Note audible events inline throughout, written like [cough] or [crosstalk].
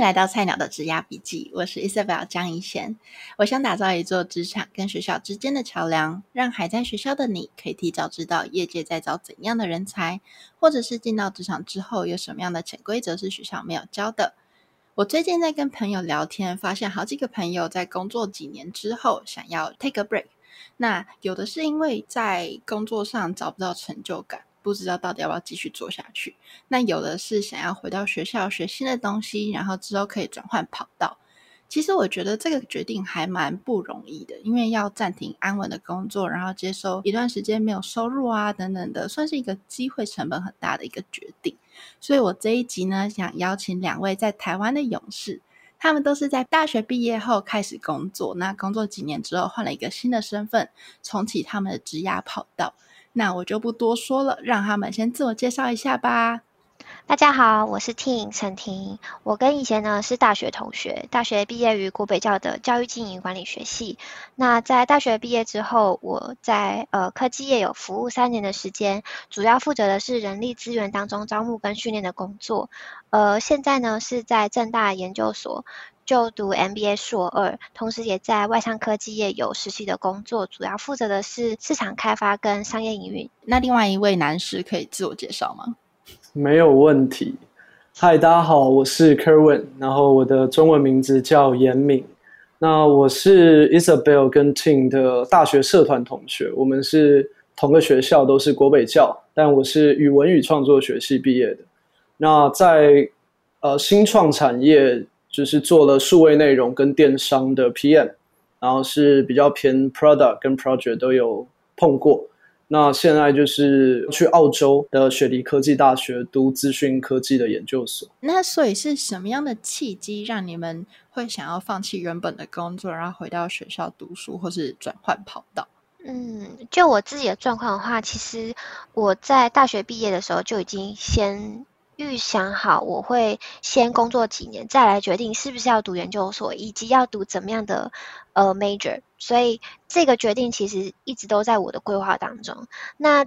来到菜鸟的职涯笔记，我是 Isabel 江怡贤。我想打造一座职场跟学校之间的桥梁，让还在学校的你可以提早知道业界在找怎样的人才，或者是进到职场之后有什么样的潜规则是学校没有教的。我最近在跟朋友聊天，发现好几个朋友在工作几年之后想要 take a break。那有的是因为在工作上找不到成就感。不知道到底要不要继续做下去。那有的是想要回到学校学新的东西，然后之后可以转换跑道。其实我觉得这个决定还蛮不容易的，因为要暂停安稳的工作，然后接收一段时间没有收入啊等等的，算是一个机会成本很大的一个决定。所以我这一集呢，想邀请两位在台湾的勇士，他们都是在大学毕业后开始工作，那工作几年之后换了一个新的身份，重启他们的职涯跑道。那我就不多说了，让他们先自我介绍一下吧。大家好，我是 Ting 陈婷，我跟以前呢是大学同学，大学毕业于国北教的教育经营管理学系。那在大学毕业之后，我在呃科技业有服务三年的时间，主要负责的是人力资源当中招募跟训练的工作。呃，现在呢是在正大研究所。就读 MBA 硕二，同时也在外商科技业有实习的工作，主要负责的是市场开发跟商业营运。那另外一位男士可以自我介绍吗？没有问题。嗨，大家好，我是 Kerwin，然后我的中文名字叫严敏。那我是 Isabel 跟 Ting 的大学社团同学，我们是同个学校，都是国北教，但我是语文与创作学系毕业的。那在呃新创产业。就是做了数位内容跟电商的 PM，然后是比较偏 product 跟 project 都有碰过。那现在就是去澳洲的雪梨科技大学读资讯科技的研究所。那所以是什么样的契机让你们会想要放弃原本的工作，然后回到学校读书，或是转换跑道？嗯，就我自己的状况的话，其实我在大学毕业的时候就已经先。预想好，我会先工作几年，再来决定是不是要读研究所，以及要读怎么样的呃 major。所以这个决定其实一直都在我的规划当中。那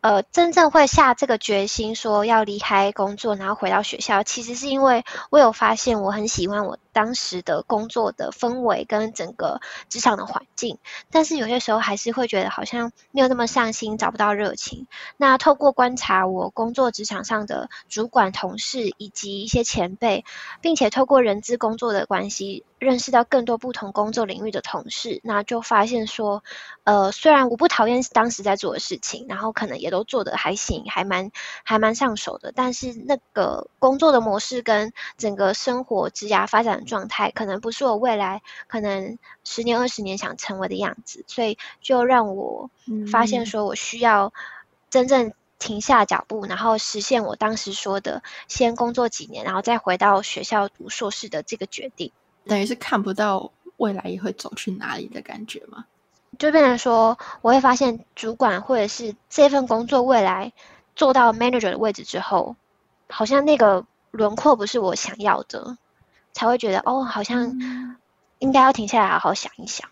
呃，真正会下这个决心说要离开工作，然后回到学校，其实是因为我有发现我很喜欢我当时的工作的氛围跟整个职场的环境，但是有些时候还是会觉得好像没有那么上心，找不到热情。那透过观察我工作职场上的主管、同事以及一些前辈，并且透过人资工作的关系，认识到更多不同工作领域的同事，那就发现说，呃，虽然我不讨厌当时在做的事情，然后可能也都做得还行，还蛮还蛮上手的，但是那个工作的模式跟整个生活职涯发展的状态，可能不是我未来可能十年二十年想成为的样子，所以就让我发现说我需要真正停下脚步，然后实现我当时说的先工作几年，然后再回到学校读硕士的这个决定。等于是看不到未来也会走去哪里的感觉吗？就变成说，我会发现主管或者是这份工作未来做到 manager 的位置之后，好像那个轮廓不是我想要的，才会觉得哦，好像应该要停下来好好想一想。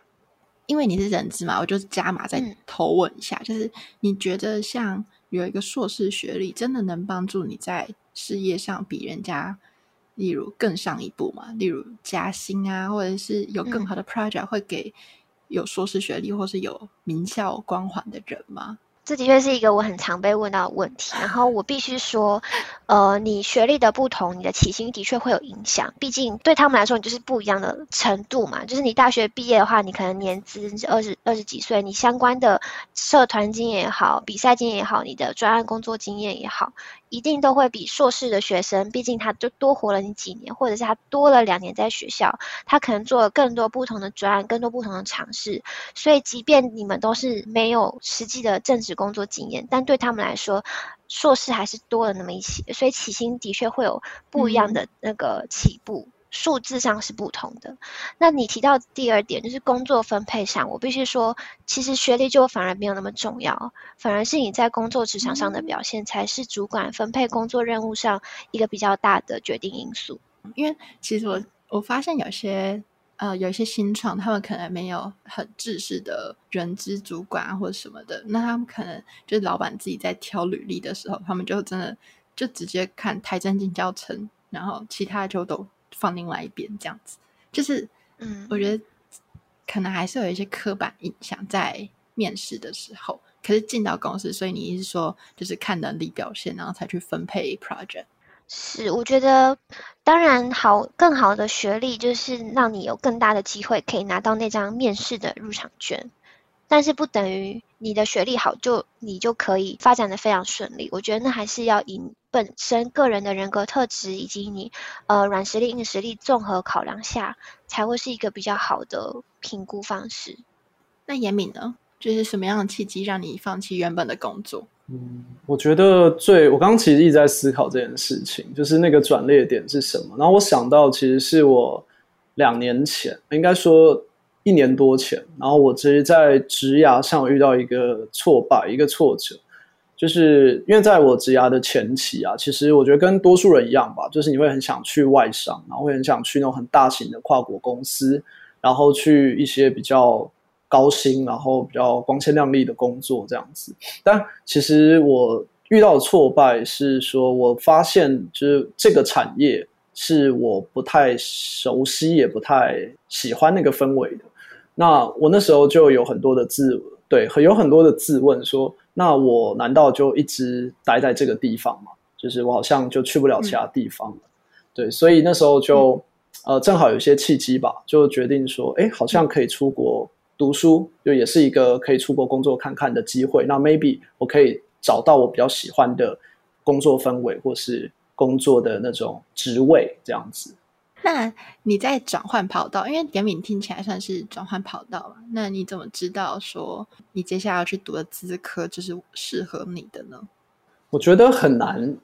因为你是人资嘛，我就加码再投问一下，嗯、就是你觉得像有一个硕士学历，真的能帮助你在事业上比人家？例如更上一步嘛，例如加薪啊，或者是有更好的 project 会给有硕士学历或是有名校光环的人吗？这的确是一个我很常被问到的问题，然后我必须说，呃，你学历的不同，你的起薪的确会有影响。毕竟对他们来说，你就是不一样的程度嘛。就是你大学毕业的话，你可能年资二十二十几岁，你相关的社团经验也好，比赛经验也好，你的专案工作经验也好，一定都会比硕士的学生，毕竟他就多活了你几年，或者是他多了两年在学校，他可能做了更多不同的专案，更多不同的尝试。所以，即便你们都是没有实际的正职工作经验，但对他们来说，硕士还是多了那么一些，所以起薪的确会有不一样的那个起步。嗯数字上是不同的。那你提到第二点，就是工作分配上，我必须说，其实学历就反而没有那么重要，反而是你在工作职场上的表现，才是主管分配工作任务上一个比较大的决定因素。因为其实我我发现有些呃有一些新创，他们可能没有很制式的人资主管啊或者什么的，那他们可能就是老板自己在挑履历的时候，他们就真的就直接看台政经教程，然后其他就都。放另外一边，这样子。就是，嗯，我觉得可能还是有一些刻板印象在面试的时候。可是进到公司，所以你是说，就是看能力表现，然后才去分配 project。是，我觉得当然好，更好的学历就是让你有更大的机会可以拿到那张面试的入场券。但是不等于你的学历好就你就可以发展的非常顺利。我觉得那还是要以本身个人的人格特质以及你呃软实力硬实力综合考量下，才会是一个比较好的评估方式。那严敏呢？就是什么样的契机让你放弃原本的工作？嗯，我觉得最我刚刚其实一直在思考这件事情，就是那个转捩点是什么。然后我想到其实是我两年前，应该说。一年多前，然后我其实，在职涯上遇到一个挫败，一个挫折，就是因为在我职涯的前期啊，其实我觉得跟多数人一样吧，就是你会很想去外商，然后会很想去那种很大型的跨国公司，然后去一些比较高薪，然后比较光鲜亮丽的工作这样子。但其实我遇到的挫败是说，我发现就是这个产业。是我不太熟悉，也不太喜欢那个氛围的。那我那时候就有很多的自对，有很多的自问说：那我难道就一直待在这个地方吗？就是我好像就去不了其他地方了。嗯、对，所以那时候就、嗯、呃正好有些契机吧，就决定说：哎，好像可以出国读书，就也是一个可以出国工作看看的机会。那 maybe 我可以找到我比较喜欢的工作氛围，或是。工作的那种职位这样子。那你在转换跑道，因为点敏听起来算是转换跑道了。那你怎么知道说你接下来要去读的资科就是适合你的呢？我觉得很难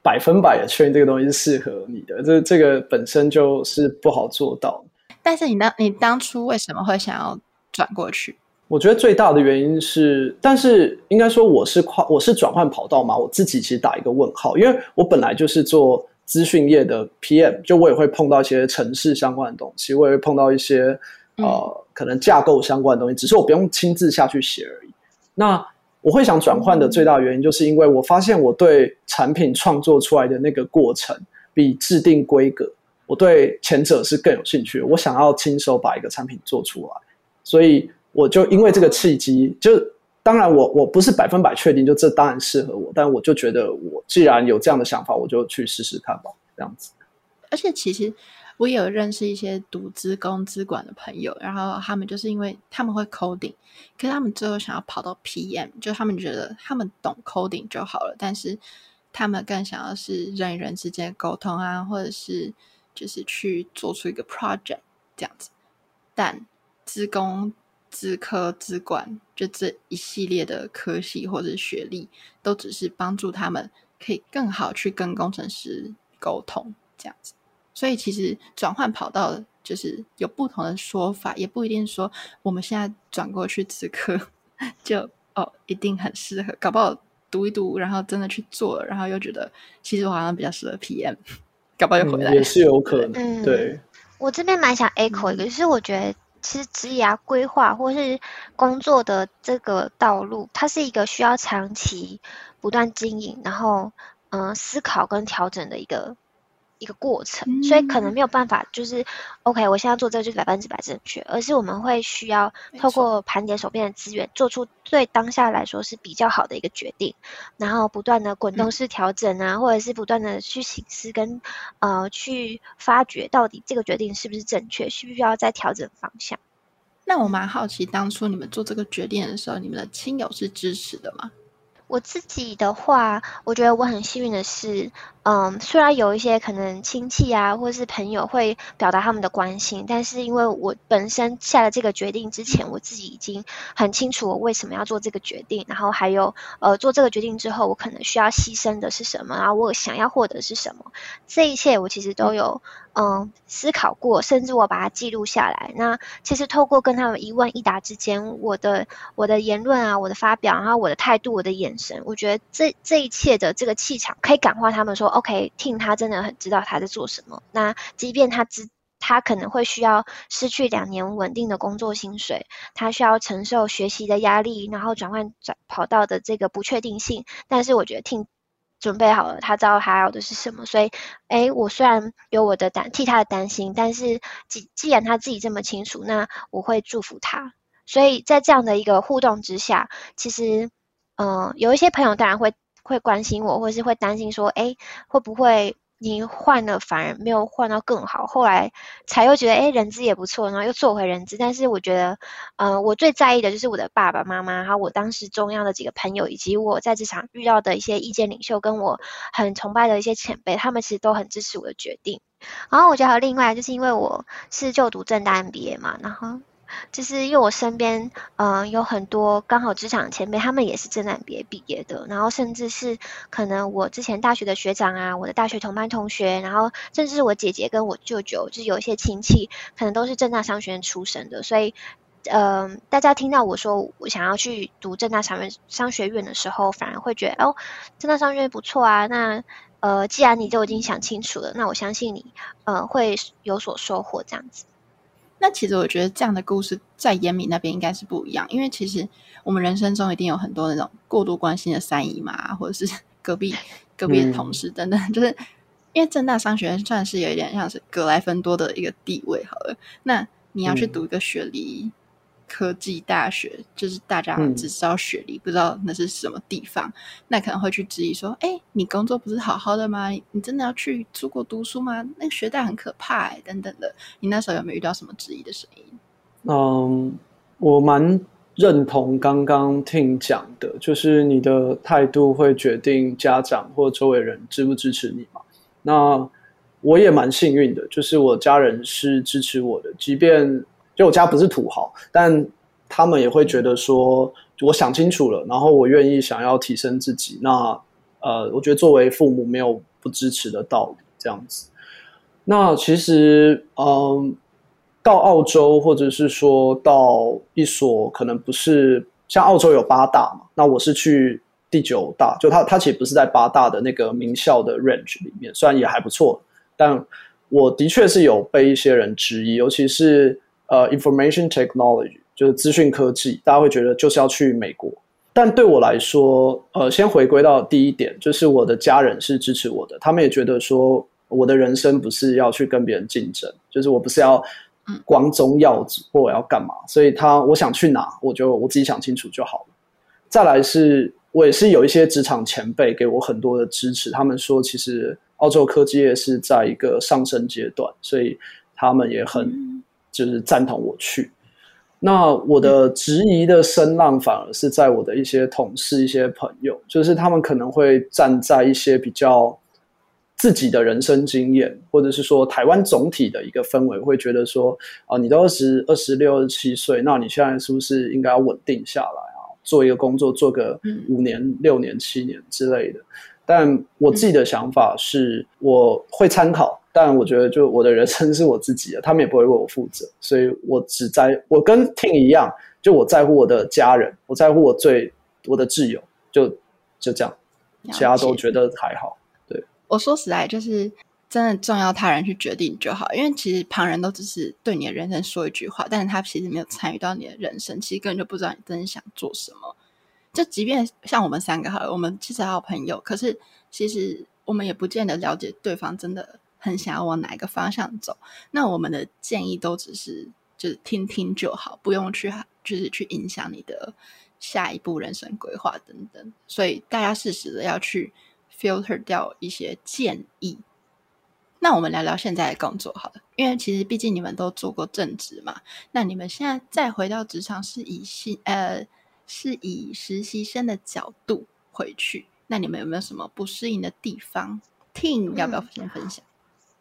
百分百的确定这个东西是适合你的，这这个本身就是不好做到。但是你当你当初为什么会想要转过去？我觉得最大的原因是，但是应该说我是跨我是转换跑道嘛，我自己其实打一个问号，因为我本来就是做资讯业的 PM，就我也会碰到一些城市相关的东西，我也会碰到一些呃可能架构相关的东西，只是我不用亲自下去写而已。那我会想转换的最大原因，就是因为我发现我对产品创作出来的那个过程，比制定规格，我对前者是更有兴趣。我想要亲手把一个产品做出来，所以。我就因为这个契机，就当然我我不是百分百确定，就这当然适合我，但我就觉得我既然有这样的想法，我就去试试看吧，这样子。而且其实我也有认识一些读资工资管的朋友，然后他们就是因为他们会 coding，可是他们最后想要跑到 PM，就他们觉得他们懂 coding 就好了，但是他们更想要是人与人之间沟通啊，或者是就是去做出一个 project 这样子，但资工。资科、资管，就这一系列的科系或者学历，都只是帮助他们可以更好去跟工程师沟通这样子。所以其实转换跑道就是有不同的说法，也不一定说我们现在转过去资科就哦一定很适合，搞不好读一读，然后真的去做了，然后又觉得其实我好像比较适合 PM，搞不好又回来、嗯、也是有可能。对，嗯、我这边蛮想 echo 一个，就是我觉得。其实职业规划或是工作的这个道路，它是一个需要长期不断经营，然后嗯、思考跟调整的一个一个过程，所以可能没有办法就是 OK，我现在做这个就是百分之百正确，而是我们会需要透过盘点手边的资源，做出对当下来说是比较好的一个决定，然后不断的滚动式调整啊，或者是不断的去省思跟呃去发掘到底这个决定是不是正确，需不需要再调整方向。那我蛮好奇，当初你们做这个决定的时候，你们的亲友是支持的吗？我自己的话，我觉得我很幸运的是，嗯，虽然有一些可能亲戚啊，或是朋友会表达他们的关心，但是因为我本身下了这个决定之前，我自己已经很清楚我为什么要做这个决定，然后还有呃做这个决定之后，我可能需要牺牲的是什么，然后我想要获得是什么，这一切我其实都有。嗯，思考过，甚至我把它记录下来。那其实透过跟他们一问一答之间，我的我的言论啊，我的发表，然后我的态度，我的眼神，我觉得这这一切的这个气场，可以感化他们说，OK，Tim 他真的很知道他在做什么。那即便他知他可能会需要失去两年稳定的工作薪水，他需要承受学习的压力，然后转换转跑道的这个不确定性，但是我觉得 Tim 准备好了，他知道他要的是什么，所以，诶，我虽然有我的担替他的担心，但是既既然他自己这么清楚，那我会祝福他。所以在这样的一个互动之下，其实，嗯、有一些朋友当然会会关心我，或是会担心说，诶，会不会？你换了反而没有换到更好，后来才又觉得诶，人资也不错，然后又做回人资。但是我觉得，呃，我最在意的就是我的爸爸妈妈，还有我当时重要的几个朋友，以及我在职场遇到的一些意见领袖，跟我很崇拜的一些前辈，他们其实都很支持我的决定。然后我觉得还有另外就是因为我是就读正大 MBA 嘛，然后。就是因为我身边，嗯、有很多刚好职场前辈，他们也是正大 MBA 毕业的，然后甚至是可能我之前大学的学长啊，我的大学同班同学，然后甚至是我姐姐跟我舅舅，就是有一些亲戚，可能都是正大商学院出身的，所以，嗯、大家听到我说我想要去读正大商院商学院的时候，反而会觉得哦，正大商学院不错啊，那呃，既然你都已经想清楚了，那我相信你，呃，会有所收获这样子。那其实我觉得这样的故事在严敏那边应该是不一样，因为其实我们人生中一定有很多那种过度关心的三姨妈，或者是 [laughs] 隔壁 [laughs] 隔壁的同事等等，嗯、就是因为正大商学院算是有一点像是格莱芬多的一个地位好了，那你要去读一个学历。嗯科技大学就是大家只知道学历，嗯、不知道那是什么地方，那可能会去质疑说：“哎，你工作不是好好的吗？你真的要去出国读书吗？那个学贷很可怕哎，等等的。”你那时候有没有遇到什么质疑的声音？嗯，我蛮认同刚刚听讲的，就是你的态度会决定家长或周围人支不支持你嘛。那我也蛮幸运的，就是我家人是支持我的，即便。我家不是土豪，但他们也会觉得说，我想清楚了，然后我愿意想要提升自己。那呃，我觉得作为父母没有不支持的道理，这样子。那其实，嗯、到澳洲或者是说到一所可能不是像澳洲有八大嘛，那我是去第九大，就他他其实不是在八大的那个名校的 range 里面，虽然也还不错，但我的确是有被一些人质疑，尤其是。呃、，information technology 就是资讯科技，大家会觉得就是要去美国。但对我来说，呃，先回归到第一点，就是我的家人是支持我的，他们也觉得说，我的人生不是要去跟别人竞争，就是我不是要光宗耀祖或我要干嘛，所以他我想去哪，我就我自己想清楚就好了。再来是，我也是有一些职场前辈给我很多的支持，他们说，其实澳洲科技业是在一个上升阶段，所以他们也很。嗯就是赞同我去，那我的质疑的声浪反而是在我的一些同事、一些朋友，就是他们可能会站在一些比较自己的人生经验，或者是说台湾总体的一个氛围，会觉得说啊，你都二十二十六、二十七岁，那你现在是不是应该要稳定下来啊？做一个工作，做个五年、六年、七年之类的。但我自己的想法是，我会参考。但我觉得，就我的人生是我自己的，他们也不会为我负责，所以我只在，我跟 Ting 一样，就我在乎我的家人，我在乎我最我的挚友，就就这样，其他都觉得还好。对，我说实在，就是真的重要，他人去决定就好，因为其实旁人都只是对你的人生说一句话，但是他其实没有参与到你的人生，其实根本就不知道你真的想做什么。就即便像我们三个好了，我们其实还有朋友，可是其实我们也不见得了解对方真的。很想要往哪一个方向走，那我们的建议都只是就是听听就好，不用去就是去影响你的下一步人生规划等等。所以大家适时的要去 filter 掉一些建议。那我们聊聊现在的工作好了，因为其实毕竟你们都做过正职嘛，那你们现在再回到职场是以新呃是以实习生的角度回去，那你们有没有什么不适应的地方？Ting 要不要先分享？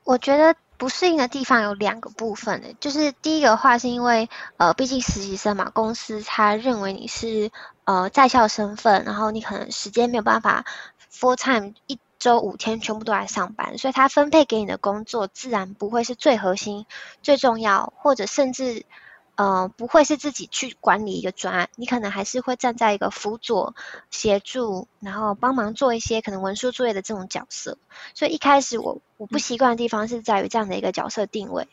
我觉得不适应的地方有两个部分的，就是第一个话是因为呃，毕竟实习生嘛，公司他认为你是呃在校身份，然后你可能时间没有办法 full time 一周五天全部都来上班，所以他分配给你的工作自然不会是最核心、最重要，或者甚至。呃，不会是自己去管理一个专案，你可能还是会站在一个辅佐、协助，然后帮忙做一些可能文书作业的这种角色。所以一开始我我不习惯的地方是在于这样的一个角色定位。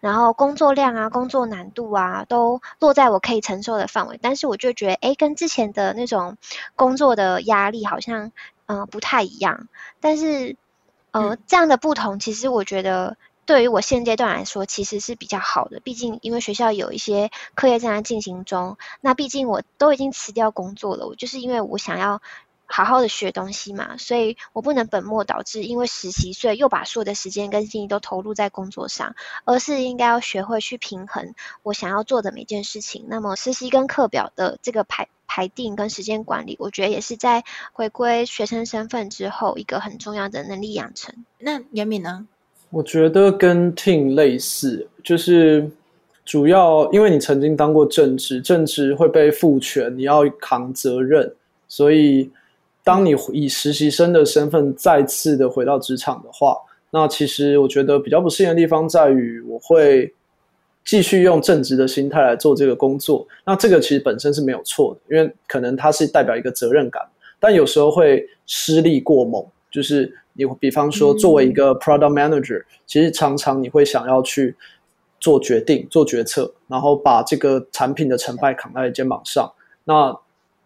然后工作量啊、工作难度啊，都落在我可以承受的范围。但是我就觉得，哎，跟之前的那种工作的压力好像，嗯、呃，不太一样。但是，呃，这样的不同，其实我觉得。对于我现阶段来说，其实是比较好的。毕竟，因为学校有一些课业正在进行中，那毕竟我都已经辞掉工作了，我就是因为我想要好好的学东西嘛，所以我不能本末倒置，因为实习，所以又把所有的时间跟精力都投入在工作上，而是应该要学会去平衡我想要做的每件事情。那么，实习跟课表的这个排排定跟时间管理，我觉得也是在回归学生身份之后一个很重要的能力养成。那严敏呢？我觉得跟 team 类似，就是主要因为你曾经当过正职，正职会被赋权，你要扛责任，所以当你以实习生的身份再次的回到职场的话，那其实我觉得比较不适应的地方在于，我会继续用正职的心态来做这个工作。那这个其实本身是没有错的，因为可能它是代表一个责任感，但有时候会施力过猛，就是。你比方说，作为一个 product manager，嗯，其实常常你会想要去做决定、做决策，然后把这个产品的成败扛在肩膀上。那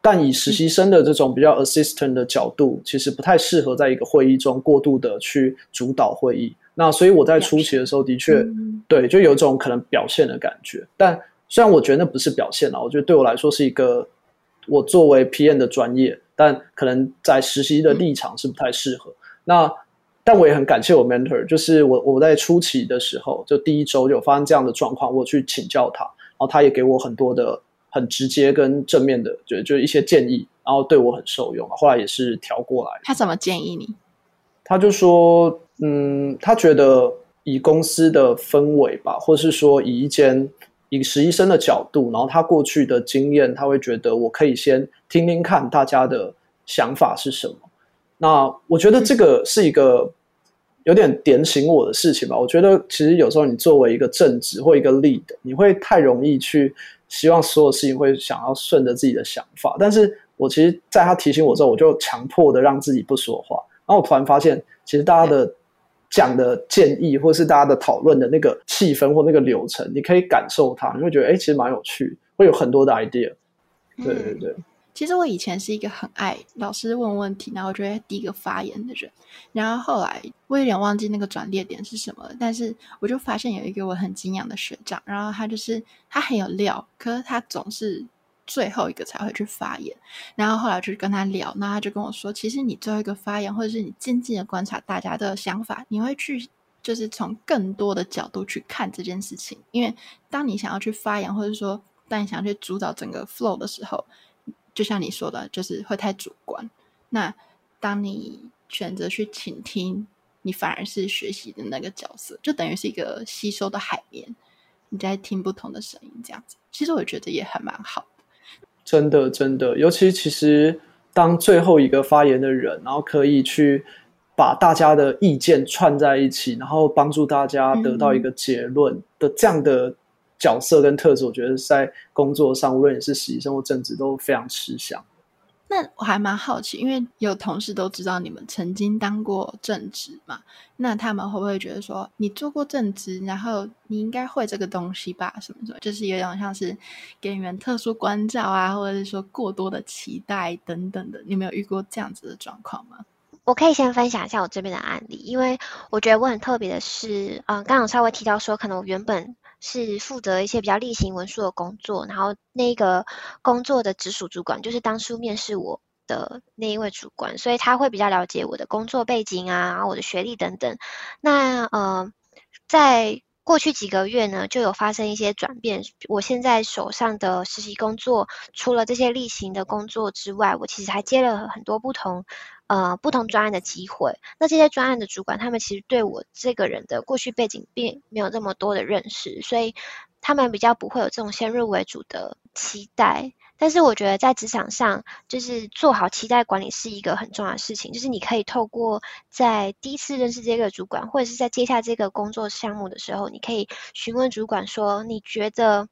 但以实习生的这种比较 assistant 的角度，其实不太适合在一个会议中过度的去主导会议。那所以我在初期的时候，的确，嗯，对，就有一种可能表现的感觉。但虽然我觉得那不是表现啦，我觉得对我来说是一个我作为 PM 的专业，但可能在实习的立场是不太适合。嗯那，但我也很感谢我 mentor，就是我我在初期的时候，就第一周就有发生这样的状况，我去请教他，然后他也给我很多的很直接跟正面的，就就一些建议，然后对我很受用。后来也是调过来。他怎么建议你？他就说，嗯，他觉得以公司的氛围吧，或是说以一间以实习生的角度，然后他过去的经验，他会觉得我可以先听听看大家的想法是什么。那我觉得这个是一个有点点醒我的事情吧。我觉得其实有时候你作为一个正职或一个 lead，你会太容易去希望所有事情会想要顺着自己的想法。但是我其实在他提醒我之后，我就强迫的让自己不说话。然后我突然发现，其实大家的讲的建议，或是大家的讨论的那个气氛或那个流程，你可以感受它，你会觉得哎，其实蛮有趣，会有很多的 idea。对对对。其实我以前是一个很爱老师问问题，然后就会第一个发言的人。然后后来我有点忘记那个转捩点是什么，但是我就发现有一个我很敬仰的学长，然后他就是他很有料，可是他总是最后一个才会去发言。然后后来就跟他聊，那他就跟我说，其实你最后一个发言，或者是你静静的观察大家的想法，你会去就是从更多的角度去看这件事情。因为当你想要去发言，或者说当你想要去主导整个 flow 的时候。就像你说的，就是会太主观。那当你选择去倾听，你反而是学习的那个角色，就等于是一个吸收的海绵，你在听不同的声音，这样子。其实我觉得也还蛮好的。真的，真的，尤其其实当最后一个发言的人，然后可以去把大家的意见串在一起，然后帮助大家得到一个结论的这样的。角色跟特质，我觉得在工作上，无论你是实习生或正职，都非常吃香。那我还蛮好奇，因为有同事都知道你们曾经当过正职嘛，那他们会不会觉得说，你做过正职，然后你应该会这个东西吧？什么什么，就是有点像是给你们特殊关照啊，或者是说过多的期待等等的。你有没有遇过这样子的状况吗？我可以先分享一下我这边的案例，因为我觉得我很特别的是，嗯、呃，刚刚稍微提到说，可能我原本。是负责一些比较例行文书的工作，然后那个工作的直属主管就是当初面试我的那一位主管，所以他会比较了解我的工作背景啊，然后我的学历等等。那呃，在过去几个月呢，就有发生一些转变。我现在手上的实习工作，除了这些例行的工作之外，我其实还接了很多不同。呃，不同专案的机会，那这些专案的主管，他们其实对我这个人的过去背景并没有这么多的认识，所以他们比较不会有这种先入为主的期待。但是我觉得在职场上，就是做好期待管理是一个很重要的事情，就是你可以透过在第一次认识这个主管，或者是在接下这个工作项目的时候，你可以询问主管说，你觉得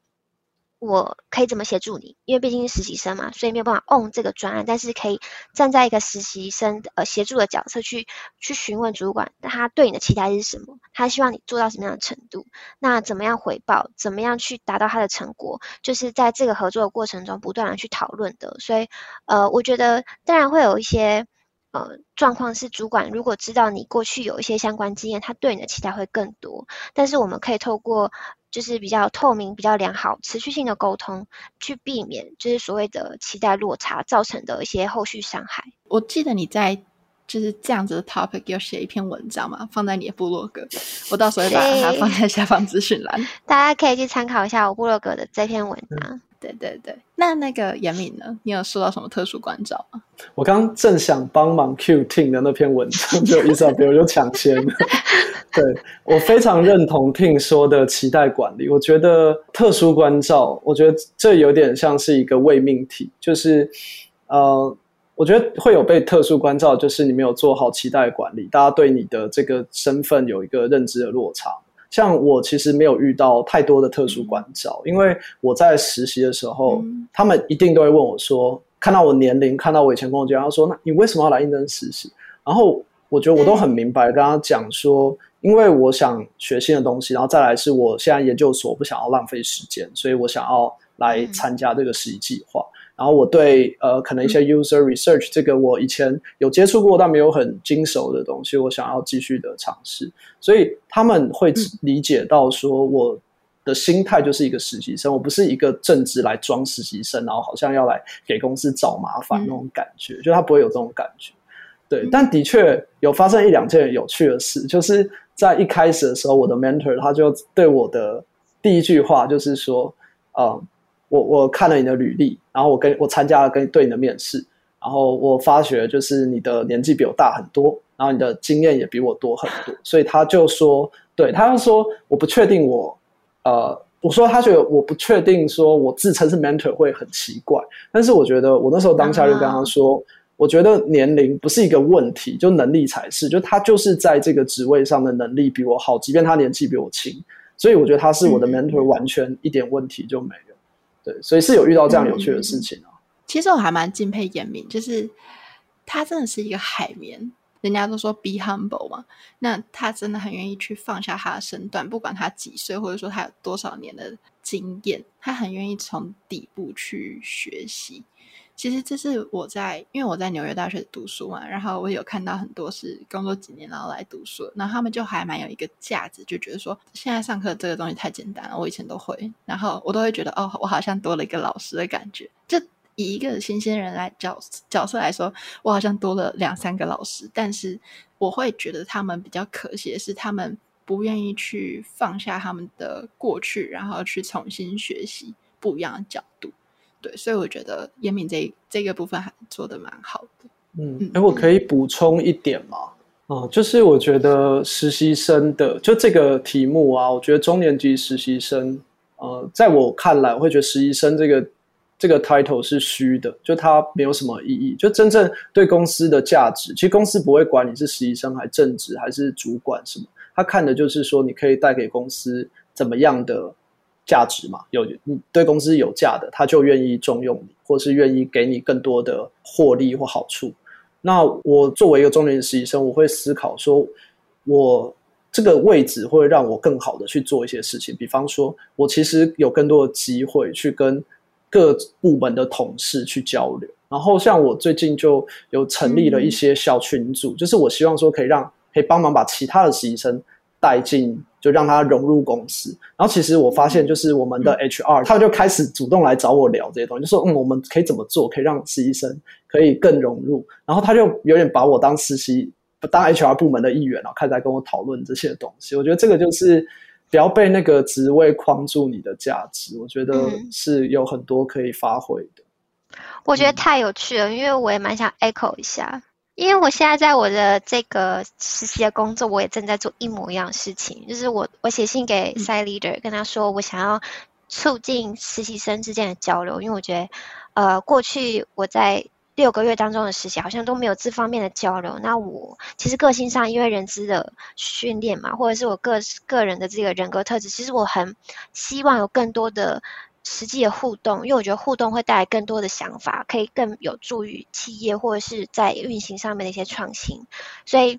我可以怎么协助你？因为毕竟是实习生嘛，所以没有办法 on 这个专案，但是可以站在一个实习生呃协助的角色去去询问主管，他对你的期待是什么？他希望你做到什么样的程度？那怎么样回报？怎么样去达到他的成果？就是在这个合作的过程中不断的去讨论的。所以呃，我觉得当然会有一些呃状况是主管如果知道你过去有一些相关经验，他对你的期待会更多。但是我们可以透过。就是比较透明、比较良好、持续性的沟通，去避免就是所谓的期待落差造成的一些后续伤害。我记得你在就是这样子的 topic 要写一篇文章嘛，放在你的部落格，我到时候会把它放在下方资讯栏，[laughs] 大家可以去参考一下我部落格的这篇文章。嗯对对对，那那个严敏呢？你有受到什么特殊关照吗？[laughs] 我刚刚正想帮忙 Q Ting 的那篇文章，就 Isabel 就抢先了。[laughs] 对，我非常认同 Ting 说的期待管理。我觉得特殊关照，我觉得这有点像是一个未命题，就是呃，我觉得会有被特殊关照，就是你没有做好期待管理，大家对你的这个身份有一个认知的落差。像我其实没有遇到太多的特殊关照，因为我在实习的时候，嗯、他们一定都会问我说，看到我年龄，看到我以前工作经验，他说：“那你为什么要来应征实习？”然后我觉得我都很明白，跟他讲说，因为我想学新的东西，然后再来是我现在研究所不想要浪费时间，所以我想要来参加这个实习计划。然后我对呃可能一些 user research 这个我以前有接触过但没有很精熟的东西，我想要继续的尝试，所以他们会理解到说我的心态就是一个实习生，我不是一个正职来装实习生，然后好像要来给公司找麻烦那种感觉，就他不会有这种感觉。对，但的确有发生一两件有趣的事，就是在一开始的时候，我的 mentor 他就对我的第一句话就是说，嗯。我我看了你的履历，然后我跟我参加了跟对你的面试，然后我发觉就是你的年纪比我大很多，然后你的经验也比我多很多，所以他就说，对，他就说我不确定我，呃，我说他觉得我不确定说我自称是 mentor 会很奇怪，但是我觉得我那时候当下就跟他说，啊、我觉得年龄不是一个问题，就能力才是，就他就是在这个职位上的能力比我好，即便他年纪比我轻，所以我觉得他是我的 mentor，完全一点问题就没有。对，所以是有遇到这样有趣的事情啊。嗯、其实我还蛮敬佩严明，就是他真的是一个海绵。人家都说 be humble 嘛，那他真的很愿意去放下他的身段，不管他几岁，或者说他有多少年的经验，他很愿意从底部去学习。其实这是我在，因为我在纽约大学读书嘛，然后我有看到很多是工作几年然后来读书，然后他们就还蛮有一个价值，就觉得说现在上课这个东西太简单了，我以前都会，然后我都会觉得哦，我好像多了一个老师的感觉。就以一个新鲜人来角角色来说，我好像多了两三个老师，但是我会觉得他们比较可惜的是，他们不愿意去放下他们的过去，然后去重新学习不一样的角度。对，所以我觉得严敏这这个部分还做的蛮好的。嗯，哎，我可以补充一点吗？哦、嗯，就是我觉得实习生的就这个题目啊，我觉得中年级实习生，呃，在我看来，我会觉得实习生这个这个 title 是虚的，就它没有什么意义。就真正对公司的价值，其实公司不会管你是实习生还正职还是主管什么，他看的就是说你可以带给公司怎么样的。价值嘛，有你对公司有价的，他就愿意重用你，或是愿意给你更多的获利或好处。那我作为一个中年实习生，我会思考说，我这个位置会让我更好的去做一些事情。比方说，我其实有更多的机会去跟各部门的同事去交流。然后，像我最近就有成立了一些小群组，嗯、就是我希望说可以让可以帮忙把其他的实习生带进。就让他融入公司，然后其实我发现，就是我们的 HR，他就开始主动来找我聊这些东西，就说嗯，我们可以怎么做，可以让实习生可以更融入。然后他就有点把我当实习，当 HR 部门的一员，然后开始来跟我讨论这些东西。我觉得这个就是不要被那个职位框住你的价值，我觉得是有很多可以发挥的。我觉得太有趣了，因为我也蛮想 echo 一下。因为我现在在我的这个实习的工作，我也正在做一模一样的事情，就是我我写信给 side leader，跟他说我想要促进实习生之间的交流，因为我觉得，呃，过去我在六个月当中的实习好像都没有这方面的交流。那我其实个性上，因为人资的训练嘛，或者是我个个人的这个人格特质，其实我很希望有更多的。实际的互动，因为我觉得互动会带来更多的想法，可以更有助于企业或者是在运行上面的一些创新，所以。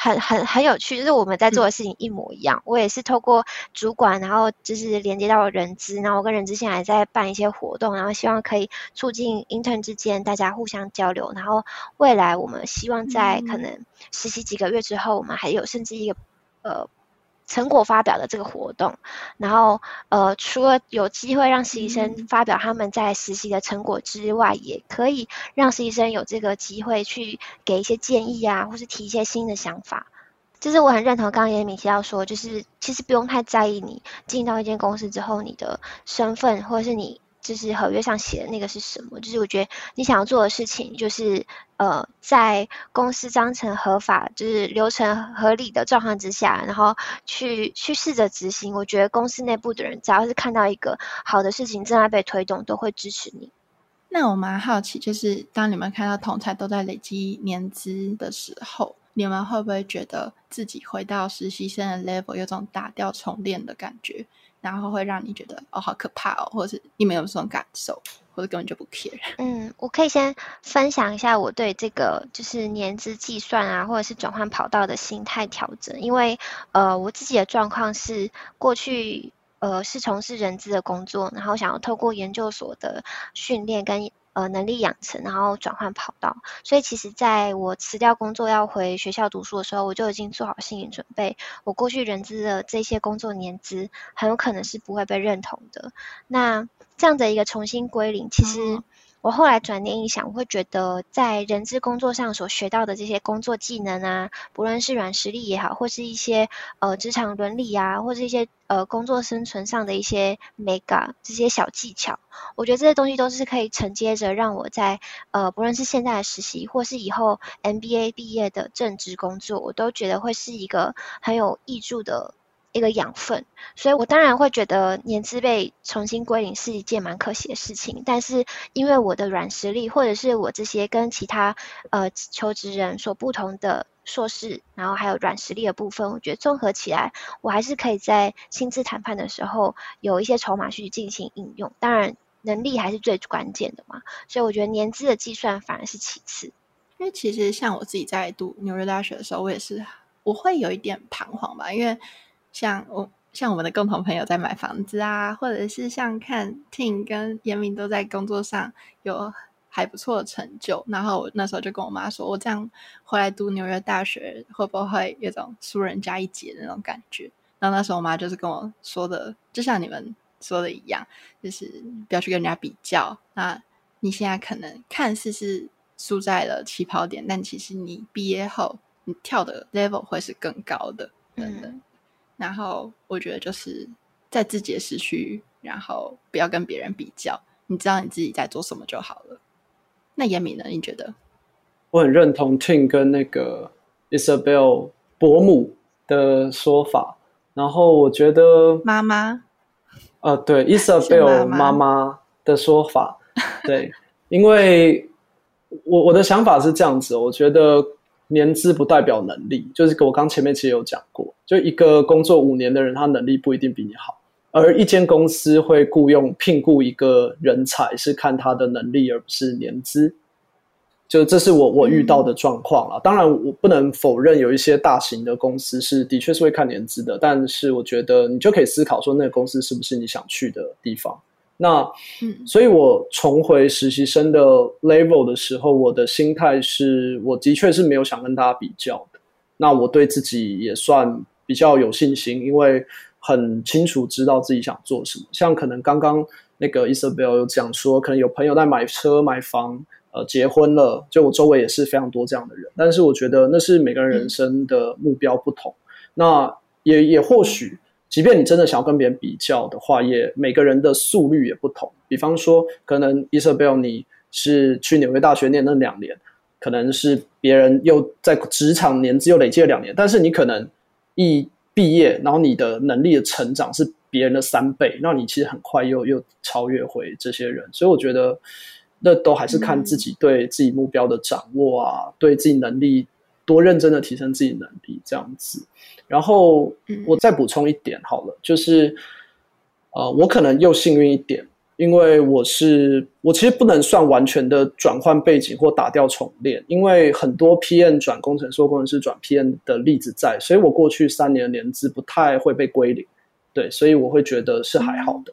很很很有趣，就是我们在做的事情一模一样。嗯、我也是透过主管，然后就是连接到人资，然后我跟人资现在在办一些活动，然后希望可以促进 intern 之间大家互相交流。然后未来我们希望在可能实习几个月之后，我们还有甚至一个呃。成果发表的这个活动，然后呃，除了有机会让实习生发表他们在实习的成果之外，嗯、也可以让实习生有这个机会去给一些建议啊，或是提一些新的想法。就是我很认同刚刚严敏提到说，就是其实不用太在意你进到一间公司之后你的身份，或者是你。就是合约上写的那个是什么？就是我觉得你想要做的事情，就是呃，在公司章程合法、就是流程合理的状况之下，然后去去试着执行。我觉得公司内部的人，只要是看到一个好的事情正在被推动，都会支持你。那我蛮好奇，就是当你们看到同侪都在累积年资的时候，你们会不会觉得自己回到实习生的 level，有种打掉重练的感觉？然后会让你觉得哦，好可怕哦，或者是你没有这种感受，或者根本就不 care。嗯，我可以先分享一下我对这个就是年资计算啊，或者是转换跑道的心态调整。因为呃，我自己的状况是过去呃是从事人资的工作，然后想要透过研究所的训练跟。呃，能力养成，然后转换跑道。所以其实在我辞掉工作要回学校读书的时候，我就已经做好心理准备。我过去人资的这些工作年资，很有可能是不会被认同的。那这样的一个重新归零，其实。我后来转念一想，我会觉得在人资工作上所学到的这些工作技能啊，不论是软实力也好，或是一些呃职场伦理啊，或是一些呃工作生存上的一些美感，这些小技巧，我觉得这些东西都是可以承接着让我在呃不论是现在的实习，或是以后 MBA 毕业的正职工作，我都觉得会是一个很有益处的。一个养分，所以我当然会觉得年资被重新归零是一件蛮可惜的事情。但是因为我的软实力，或者是我这些跟其他呃求职人所不同的硕士，然后还有软实力的部分，我觉得综合起来，我还是可以在薪资谈判的时候有一些筹码去进行应用。当然，能力还是最关键的嘛。所以我觉得年资的计算反而是其次。因为其实像我自己在读纽约大学的时候，我也是我会有一点彷徨吧，因为。像我像我们的共同朋友在买房子啊，或者是像看 t i n 跟严明都在工作上有还不错的成就，然后我那时候就跟我妈说，我这样回来读纽约大学会不会有种输人家一截的那种感觉？然后那时候我妈就是跟我说的，就像你们说的一样，就是不要去跟人家比较。那你现在可能看似是输在了起跑点，但其实你毕业后你跳的 level 会是更高的，等等。然后我觉得就是在自己的时区，然后不要跟别人比较，你知道你自己在做什么就好了。那严敏呢？你觉得？我很认同 Ting 跟那个 Isabel 伯母的说法。然后我觉得妈妈，呃，对 Isabel 妈妈的说法，[laughs] 对，因为我我的想法是这样子，我觉得。年资不代表能力，就是我刚前面其实有讲过，就一个工作五年的人，他能力不一定比你好。而一间公司会雇佣聘雇一个人才，是看他的能力，而不是年资。就这是我我遇到的状况了。当然，我不能否认有一些大型的公司是的确是会看年资的，但是我觉得你就可以思考说，那个公司是不是你想去的地方。那，嗯，所以我重回实习生的 level 的时候，我的心态是，我的确是没有想跟大家比较的。那我对自己也算比较有信心，因为很清楚知道自己想做什么。像可能刚刚那个 Isabel 有讲说，可能有朋友在买车、买房、呃，结婚了，就我周围也是非常多这样的人。但是我觉得那是每个人人生的目标不同。嗯、那也也或许。即便你真的想要跟别人比较的话，也每个人的速率也不同。比方说，可能 Isabel 你是去纽约大学念那两年，可能是别人又在职场年资又累积了两年，但是你可能一毕业，然后你的能力的成长是别人的三倍，那你其实很快又又超越回这些人。所以我觉得，那都还是看自己对自己目标的掌握啊，嗯、对自己能力多认真的提升自己能力这样子。然后我再补充一点好了，就是，呃，我可能又幸运一点，因为我是我其实不能算完全的转换背景或打掉重练，因为很多 P N 转工程师或工程师转 P N 的例子在，所以我过去三年的年资不太会被归零，对，所以我会觉得是还好的。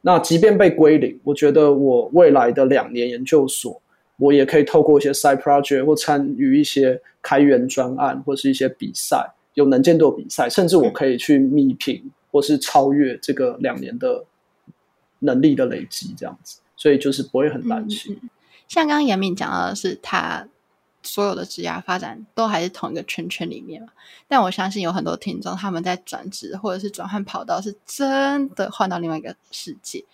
那即便被归零，我觉得我未来的两年研究所，我也可以透过一些 side project 或参与一些开源专案或是一些比赛，有能见度比赛，甚至我可以去密评或是超越这个两年的。能力的累积，这样子，所以就是不会很担心。嗯、像刚刚严敏讲到的是，他所有的职业发展都还是同一个圈圈里面嘛。但我相信有很多听众，他们在转职或者是转换跑道，是真的换到另外一个世界。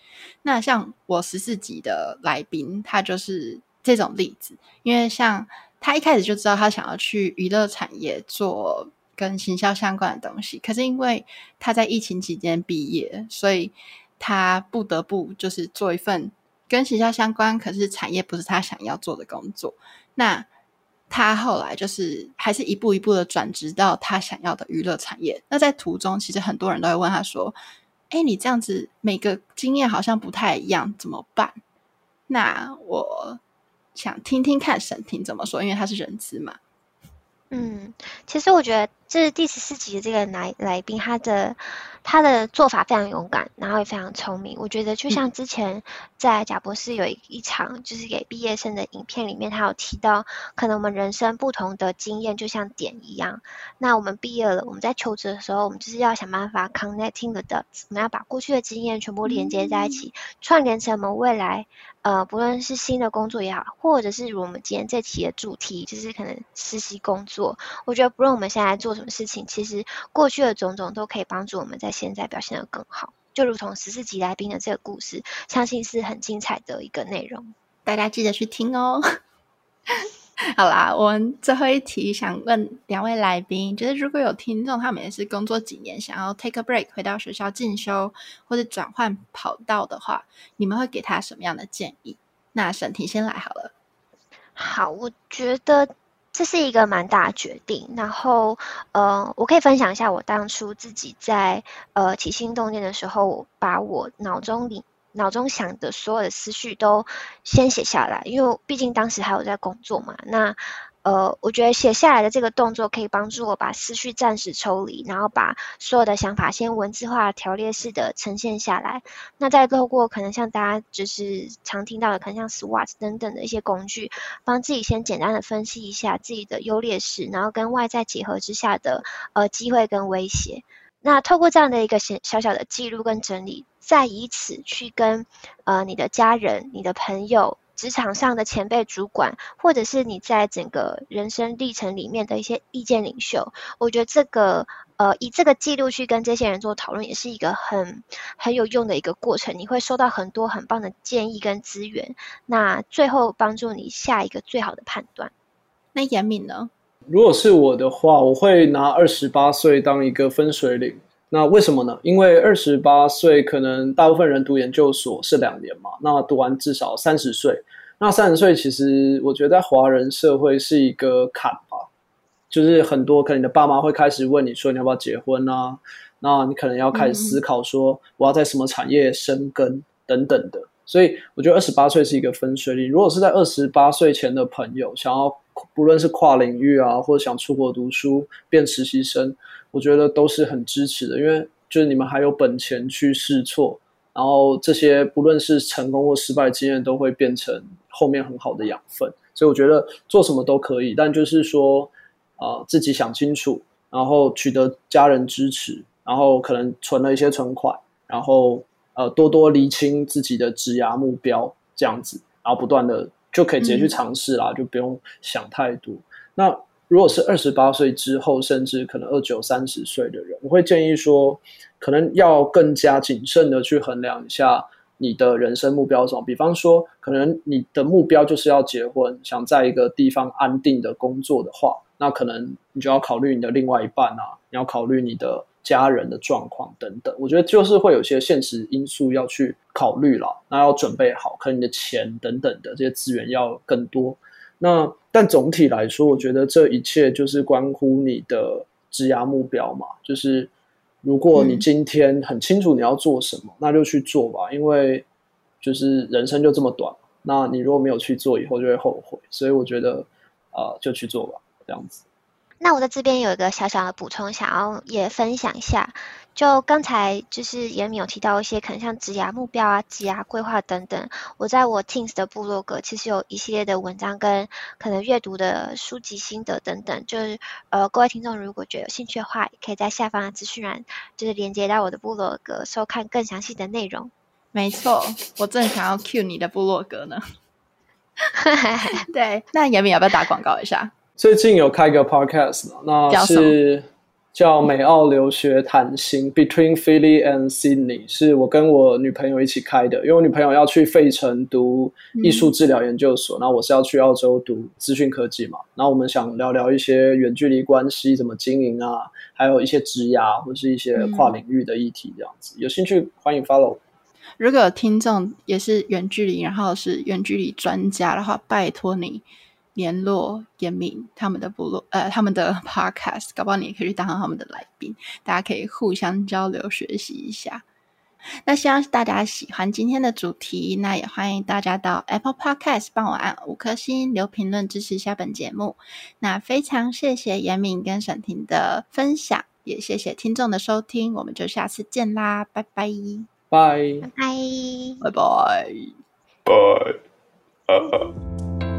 那像我十四级的来宾，他就是这种例子。因为像他一开始就知道他想要去娱乐产业做跟行销相关的东西，可是因为他在疫情期间毕业，所以。他不得不就是做一份跟行销相关，可是产业不是他想要做的工作。那他后来就是还是一步一步的转职到他想要的娱乐产业。那在途中，其实很多人都会问他说：“哎，你这样子每个经验好像不太一样，怎么办？”那我想听听看沈婷怎么说，因为他是人资嘛。嗯，其实我觉得这是第十四集的这个来来宾，他的他的做法非常勇敢，然后也非常聪明。我觉得就像之前在贾博士有一一场就是给毕业生的影片里面，他有提到，可能我们人生不同的经验就像点一样。那我们毕业了，我们在求职的时候，我们就是要想办法 connecting the dots，我们要把过去的经验全部连接在一起，串联成我们未来。呃，不论是新的工作也好，或者是如我们今天这期的主题，就是可能实习工作，我觉得不论我们现在做什么事情，其实过去的种种都可以帮助我们在现在表现得更好。就如同十四级来宾的这个故事，相信是很精彩的一个内容，大家记得去听哦。[laughs] 好啦，我们最后一题想问两位来宾，就是如果有听众他们也是工作几年，想要 take a break 回到学校进修或者转换跑道的话，你们会给他什么样的建议？那沈婷先来好了。好，我觉得这是一个蛮大的决定。然后，呃，我可以分享一下我当初自己在呃起心动念的时候，把我脑中里。脑中想的所有的思绪都先写下来，因为毕竟当时还有在工作嘛。那呃，我觉得写下来的这个动作可以帮助我把思绪暂时抽离，然后把所有的想法先文字化、条列式的呈现下来。那再透过可能像大家就是常听到的，可能像 SWOT 等等的一些工具，帮自己先简单的分析一下自己的优劣势，然后跟外在结合之下的呃机会跟威胁。那透过这样的一个小小小的记录跟整理，再以此去跟呃你的家人、你的朋友、职场上的前辈主管，或者是你在整个人生历程里面的一些意见领袖，我觉得这个呃以这个记录去跟这些人做讨论，也是一个很很有用的一个过程。你会收到很多很棒的建议跟资源，那最后帮助你下一个最好的判断。那严敏呢？如果是我的话，我会拿二十八岁当一个分水岭。那为什么呢？因为二十八岁可能大部分人读研究所是两年嘛，那读完至少三十岁。那三十岁其实我觉得在华人社会是一个坎吧，就是很多可能你的爸妈会开始问你说你要不要结婚啊？那你可能要开始思考说我要在什么产业生根等等的。所以我觉得二十八岁是一个分水岭。如果是在二十八岁前的朋友想要。不论是跨领域啊，或者想出国读书变实习生，我觉得都是很支持的，因为就是你们还有本钱去试错，然后这些不论是成功或失败经验，都会变成后面很好的养分。所以我觉得做什么都可以，但就是说啊、自己想清楚，然后取得家人支持，然后可能存了一些存款，然后呃多多厘清自己的职涯目标，这样子，然后不断的。就可以直接去尝试啦，嗯、就不用想太多。那如果是二十八岁之后，甚至可能二九三十岁的人，我会建议说，可能要更加谨慎的去衡量一下你的人生目标是什么。比方说，可能你的目标就是要结婚，想在一个地方安定的工作的话，那可能你就要考虑你的另外一半啊，你要考虑你的。家人的状况等等，我觉得就是会有些现实因素要去考虑了，那要准备好，可能你的钱等等的这些资源要更多。那但总体来说，我觉得这一切就是关乎你的职涯目标嘛。就是如果你今天很清楚你要做什么，那就去做吧。因为就是人生就这么短，那你如果没有去做，以后就会后悔。所以我觉得，呃，就去做吧，这样子。那我在这边有一个小小的补充，想要也分享一下。就刚才就是严敏有提到一些可能像职涯目标啊、职涯规划等等，我在我 Teams 的部落格其实有一系列的文章跟可能阅读的书籍心得等等，就是呃各位听众如果觉得有兴趣的话，也可以在下方的资讯栏就是连接到我的部落格收看更详细的内容。没错，我正想要 cue 你的部落格呢。[laughs] 对，那严敏要不要打广告一下？最近有开个 podcast 那是。叫美澳留学谈心，Between Philly and Sydney，是我跟我女朋友一起开的，因为我女朋友要去费城读艺术治疗研究所，然后我是要去澳洲读资讯科技嘛，然后我们想聊聊一些远距离关系怎么经营啊，还有一些职涯或是一些跨领域的议题这样子，有兴趣欢迎 follow。如果有听众也是远距离，然后是远距离专家的话，拜托你。联络严敏他们的部落，呃，他们的 podcast，搞不好你也可以去当他们的来宾，大家可以互相交流学习一下。那希望大家喜欢今天的主题，那也欢迎大家到 Apple Podcast 帮我按五颗星留评论支持下本节目。那非常谢谢严敏跟沈婷的分享，也谢谢听众的收听，我们就下次见啦，拜拜，拜拜，拜拜，拜。